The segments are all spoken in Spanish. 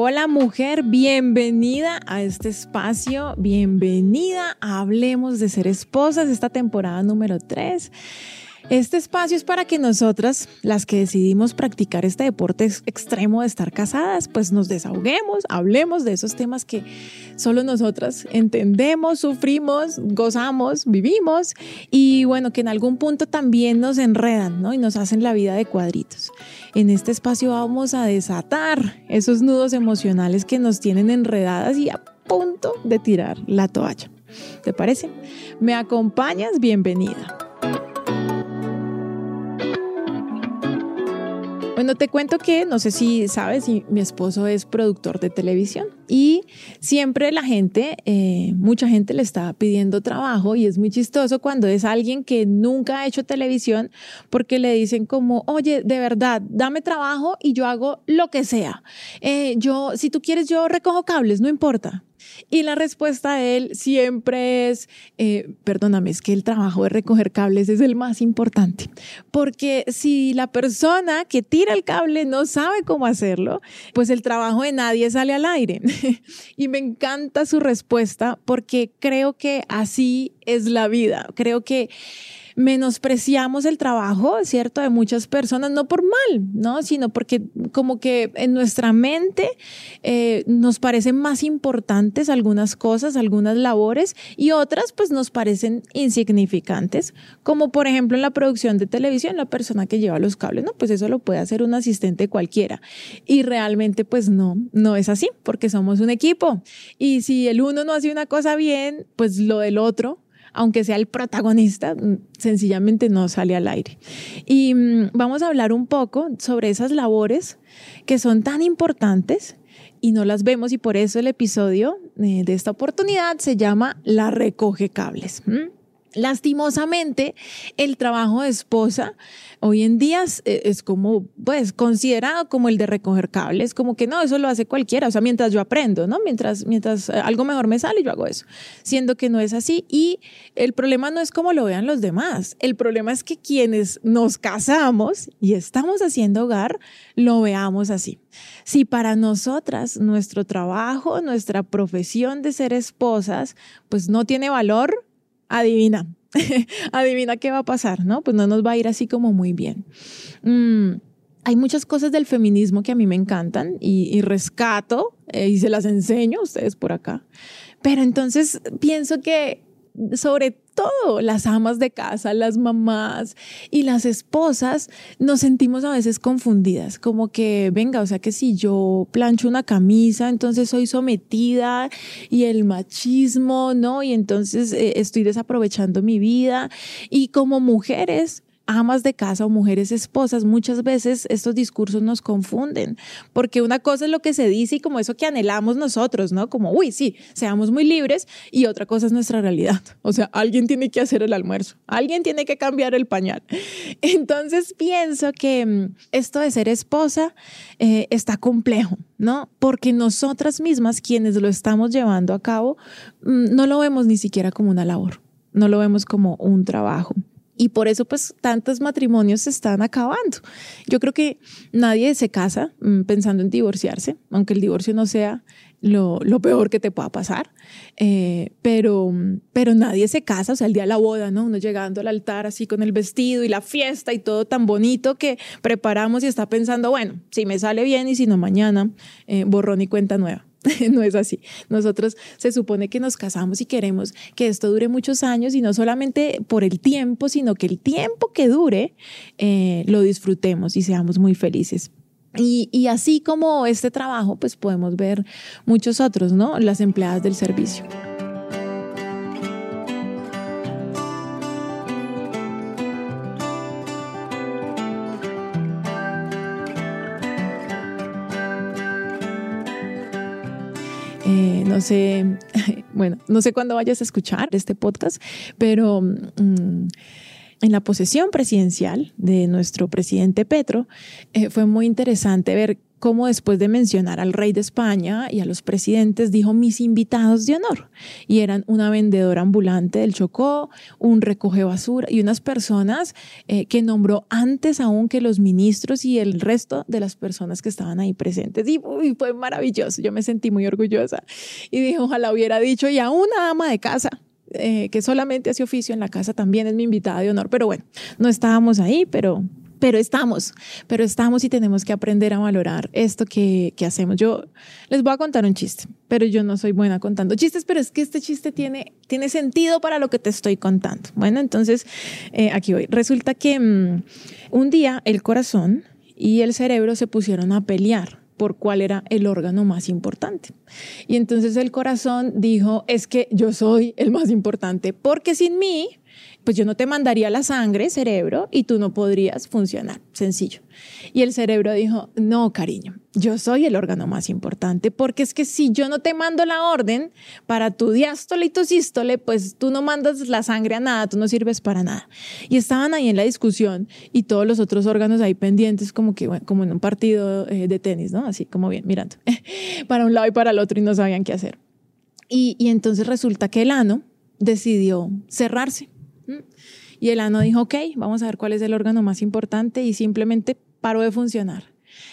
Hola mujer, bienvenida a este espacio, bienvenida a Hablemos de Ser Esposas, esta temporada número 3. Este espacio es para que nosotras, las que decidimos practicar este deporte extremo de estar casadas, pues nos desahoguemos, hablemos de esos temas que solo nosotras entendemos, sufrimos, gozamos, vivimos y bueno, que en algún punto también nos enredan, ¿no? Y nos hacen la vida de cuadritos. En este espacio vamos a desatar esos nudos emocionales que nos tienen enredadas y a punto de tirar la toalla. ¿Te parece? ¿Me acompañas? Bienvenida. Bueno, te cuento que, no sé si sabes, mi esposo es productor de televisión y siempre la gente, eh, mucha gente le está pidiendo trabajo y es muy chistoso cuando es alguien que nunca ha hecho televisión porque le dicen como, oye, de verdad, dame trabajo y yo hago lo que sea. Eh, yo, si tú quieres, yo recojo cables, no importa. Y la respuesta de él siempre es, eh, perdóname, es que el trabajo de recoger cables es el más importante, porque si la persona que tira el cable no sabe cómo hacerlo, pues el trabajo de nadie sale al aire. y me encanta su respuesta porque creo que así es la vida. Creo que menospreciamos el trabajo, ¿cierto? De muchas personas, no por mal, ¿no? Sino porque como que en nuestra mente eh, nos parecen más importantes algunas cosas, algunas labores y otras pues nos parecen insignificantes, como por ejemplo en la producción de televisión, la persona que lleva los cables, ¿no? Pues eso lo puede hacer un asistente cualquiera. Y realmente pues no, no es así, porque somos un equipo. Y si el uno no hace una cosa bien, pues lo del otro aunque sea el protagonista, mm, sencillamente no sale al aire. Y mm, vamos a hablar un poco sobre esas labores que son tan importantes y no las vemos y por eso el episodio eh, de esta oportunidad se llama La recoge cables. Lastimosamente, el trabajo de esposa hoy en día es, como, pues, considerado como el de recoger cables, como que no, eso lo hace cualquiera, o sea, mientras yo aprendo, ¿no? Mientras, mientras eh, algo mejor me sale, yo hago eso, siendo que no es así. Y el problema no es como lo vean los demás, el problema es que quienes nos casamos y estamos haciendo hogar, lo veamos así. Si para nosotras nuestro trabajo, nuestra profesión de ser esposas, pues no tiene valor, adivina, adivina qué va a pasar, ¿no? Pues no nos va a ir así como muy bien. Mm, hay muchas cosas del feminismo que a mí me encantan y, rescato eh, y se las enseño a ustedes por acá. Pero entonces pienso que sobre todo las amas de casa, las mamás y las esposas, nos sentimos a veces confundidas, como que, venga, o sea que si yo plancho una camisa, entonces soy sometida y el machismo, ¿no? Y entonces eh, estoy desaprovechando mi vida. Y como mujeres, amas de casa o mujeres esposas, muchas veces estos discursos nos confunden, porque una cosa es lo que se dice y como eso que anhelamos nosotros, ¿no? Como, uy, sí, seamos muy libres y otra cosa es nuestra realidad. O sea, alguien tiene que hacer el almuerzo, alguien tiene que cambiar el pañal. Entonces pienso que mm, esto de ser esposa eh, está complejo, ¿no? Porque nosotras mismas, quienes lo estamos llevando a cabo, mm, no lo vemos ni siquiera como una labor, no lo vemos como un trabajo. Y por eso pues tantos matrimonios se están acabando. Yo creo que nadie se casa mm, pensando en divorciarse, aunque el divorcio no sea lo, lo peor que te pueda pasar, eh, pero, pero nadie se casa, o sea, el día de la boda, ¿no? Uno llegando al altar así con el vestido y la fiesta y todo tan bonito que preparamos y está pensando, bueno, si me sale bien y si no mañana, eh, borrón y cuenta nueva. no es así. Nosotros se supone que nos casamos y queremos que esto dure muchos años y no solamente por el tiempo, sino que el tiempo que dure eh, lo disfrutemos y seamos muy felices. Y, y así como este trabajo, pues podemos ver muchos otros, ¿no? Las empleadas del servicio. No sé, bueno, no sé cuándo vayas a escuchar este podcast, pero mm, en la posesión presidencial de nuestro presidente Petro, eh, fue muy interesante ver cómo después de mencionar al rey de España y a los presidentes, dijo mis invitados de honor. Y eran una vendedora ambulante del Chocó, un recoge basura y unas personas eh, que nombró antes aún que los ministros y el resto de las personas que estaban ahí presentes. Y fue maravilloso, yo me sentí muy orgullosa. Y dijo, ojalá hubiera dicho, y a una ama de casa, eh, que solamente hace oficio en la casa, también es mi invitada de honor. Pero bueno, no estábamos ahí, pero pero estamos, pero estamos y tenemos que aprender a valorar esto que, que, hacemos. Yo les voy a contar un chiste, pero yo no soy buena contando chistes, pero es que este chiste tiene, tiene sentido para lo que te estoy contando. Bueno, entonces eh, aquí voy. Resulta que mm, un día el corazón y el cerebro se pusieron a pelear por cuál era el órgano más importante. Y entonces el corazón dijo, es que yo soy el más importante, porque sin mí pues yo no te mandaría la sangre, cerebro, y tú no podrías funcionar. Sencillo. Y el cerebro dijo, no, cariño, yo soy el órgano más importante, porque es que si yo no te mando la orden para tu diástole y tu sístole, pues tú no mandas la sangre a nada, tú no sirves para nada. Y estaban ahí en la discusión y todos los otros órganos ahí pendientes, como que, como en un partido eh, de tenis, ¿no? Así como bien, mirando, para un lado y para el otro y no sabían qué hacer. Y, y entonces resulta que el ano decidió cerrarse y el ano dijo, ok, vamos a ver cuál es el órgano más importante y simplemente paró de funcionar.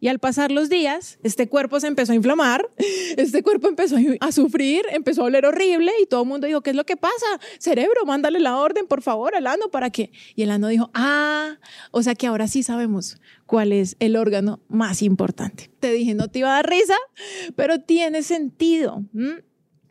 Y al pasar los días, este cuerpo se empezó a inflamar, este cuerpo empezó a sufrir, empezó a oler horrible y todo el mundo dijo, ¿qué es lo que pasa? Cerebro, mándale la orden, por favor, al ano, ¿para qué? Y el ano dijo, ah, o sea que ahora sí sabemos cuál es el órgano más importante. Te dije, no te iba a dar risa, pero tiene sentido.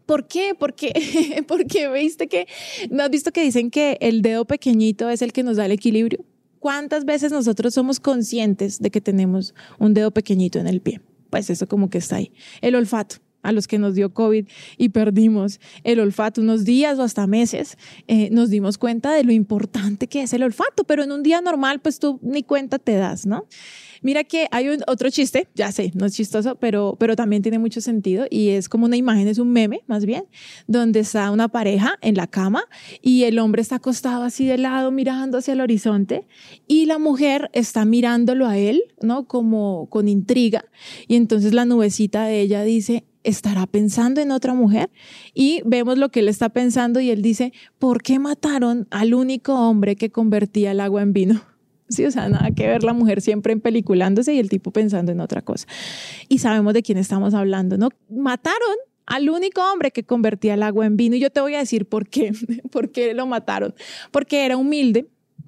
¿Por qué? Porque, porque viste que, ¿no has visto que dicen que el dedo pequeñito es el que nos da el equilibrio? ¿Cuántas veces nosotros somos conscientes de que tenemos un dedo pequeñito en el pie? Pues eso como que está ahí. El olfato a los que nos dio COVID y perdimos el olfato unos días o hasta meses, eh, nos dimos cuenta de lo importante que es el olfato, pero en un día normal pues tú ni cuenta te das, ¿no? Mira que hay otro chiste, ya sé, no es chistoso, pero, pero también tiene mucho sentido y es como una imagen, es un meme más bien, donde está una pareja en la cama y el hombre está acostado así de lado mirando hacia el horizonte y la mujer está mirándolo a él, ¿no? Como con intriga y entonces la nubecita de ella dice, estará pensando en otra mujer y vemos lo que él está pensando y él dice, ¿por qué mataron al único hombre que convertía el agua en vino? Sí, o sea, nada que ver la mujer siempre en peliculándose y el tipo pensando en otra cosa. Y sabemos de quién estamos hablando, ¿no? Mataron al único hombre que convertía el agua en vino y yo te voy a decir por qué, por qué lo mataron. Porque era humilde,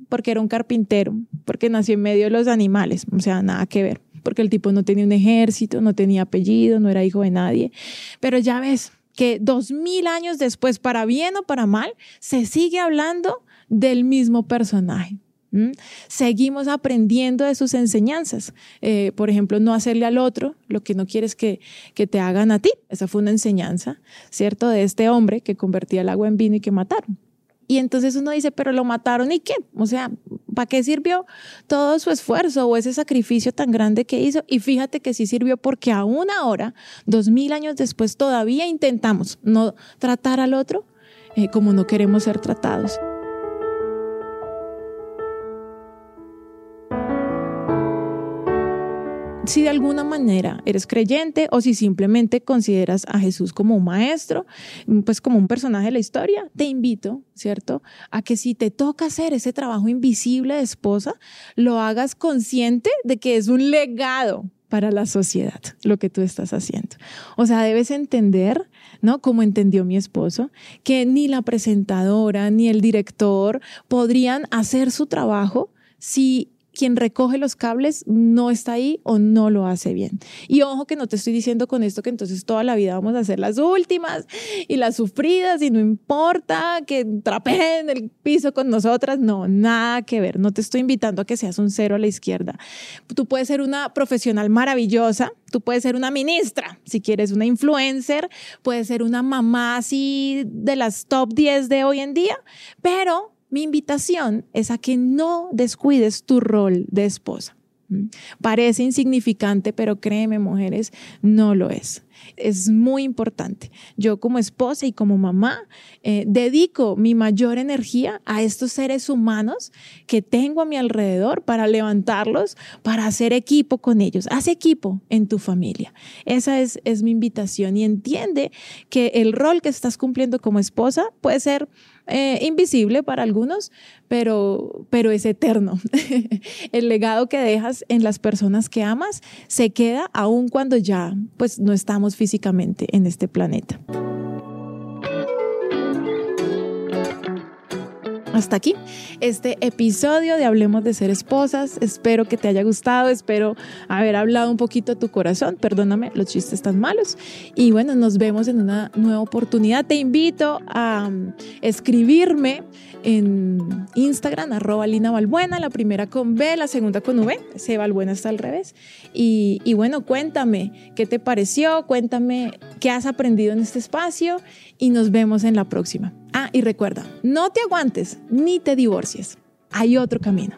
porque era un carpintero, porque nació en medio de los animales, o sea, nada que ver. Porque el tipo no tenía un ejército, no tenía apellido, no era hijo de nadie. Pero ya ves que dos mil años después, para bien o para mal, se sigue hablando del mismo personaje. Seguimos aprendiendo de sus enseñanzas. Eh, por ejemplo, no hacerle al otro lo que no quieres que, que te hagan a ti. Esa fue una enseñanza, ¿cierto? De este hombre que convertía el agua en vino y que mataron. Y entonces uno dice, pero lo mataron y qué? O sea, ¿para qué sirvió todo su esfuerzo o ese sacrificio tan grande que hizo? Y fíjate que sí sirvió porque aún ahora, dos mil años después, todavía intentamos no tratar al otro eh, como no queremos ser tratados. Si de alguna manera eres creyente o si simplemente consideras a Jesús como un maestro, pues como un personaje de la historia, te invito, ¿cierto? A que si te toca hacer ese trabajo invisible de esposa, lo hagas consciente de que es un legado para la sociedad lo que tú estás haciendo. O sea, debes entender, ¿no? Como entendió mi esposo, que ni la presentadora ni el director podrían hacer su trabajo si quien recoge los cables no está ahí o no lo hace bien. Y ojo que no te estoy diciendo con esto que entonces toda la vida vamos a ser las últimas y las sufridas y no importa que trapeen el piso con nosotras, no, nada que ver. No te estoy invitando a que seas un cero a la izquierda. Tú puedes ser una profesional maravillosa, tú puedes ser una ministra, si quieres una influencer, puedes ser una mamá así de las top 10 de hoy en día, pero mi invitación es a que no descuides tu rol de esposa. Parece insignificante, pero créeme, mujeres, no lo es. Es muy importante. Yo como esposa y como mamá eh, dedico mi mayor energía a estos seres humanos que tengo a mi alrededor para levantarlos, para hacer equipo con ellos. Haz equipo en tu familia. Esa es, es mi invitación y entiende que el rol que estás cumpliendo como esposa puede ser eh, invisible para algunos, pero, pero es eterno. el legado que dejas en las personas que amas se queda aun cuando ya pues no estamos físicamente en este planeta. Hasta aquí este episodio de Hablemos de Ser Esposas. Espero que te haya gustado, espero haber hablado un poquito a tu corazón. Perdóname, los chistes están malos. Y bueno, nos vemos en una nueva oportunidad. Te invito a um, escribirme en Instagram, arroba Lina la primera con B, la segunda con V. Se Balbuena está al revés. Y, y bueno, cuéntame qué te pareció, cuéntame qué has aprendido en este espacio y nos vemos en la próxima. Ah, y recuerda, no te aguantes ni te divorcies. Hay otro camino.